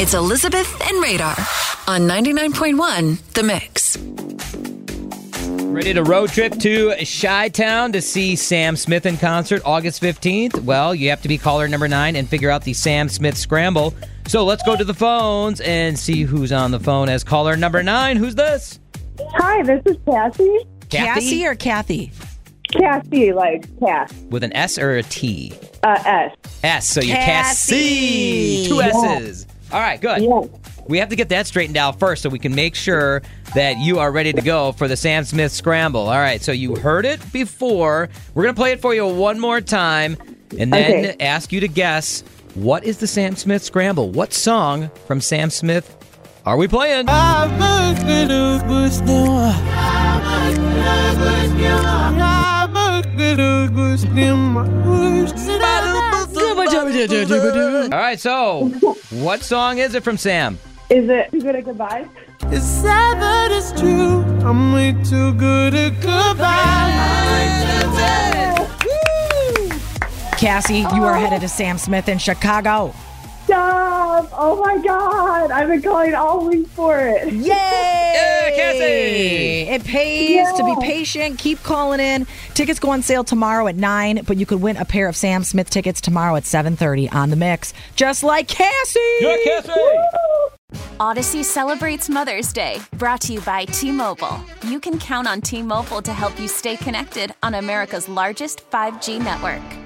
It's Elizabeth and Radar on 99.1 The Mix. Ready to road trip to Chi Town to see Sam Smith in concert August 15th? Well, you have to be caller number nine and figure out the Sam Smith scramble. So let's go to the phones and see who's on the phone as caller number nine. Who's this? Hi, this is Cassie. Cassie or Kathy? Cassie, like Cass. With an S or a T? Uh, S. S. So you're Cassie. Cassie. Two S's. All right, good. Yes. We have to get that straightened out first so we can make sure that you are ready to go for the Sam Smith scramble. All right, so you heard it before. We're going to play it for you one more time and then Okay. ask you to guess what is the Sam Smith scramble? What song from Sam Smith are we playing? All right, so what song is it from Sam? Is it Too Good at Goodbye? It's sad, but it's true. I'm way too good at goodbye. Cassie, you are headed to Sam Smith in Chicago. Stop! Oh my God! I've been calling all week for it. Yay! Yeah, Cassie! It pays to be patient. Keep calling in. Tickets go on sale tomorrow at 9, but you could win a pair of Sam Smith tickets tomorrow at 7.30 on The Mix. Just like Cassie! Yeah, Cassie! Audacy celebrates Mother's Day, brought to you by T Mobile. You can count on T Mobile to help you stay connected on America's largest 5G network.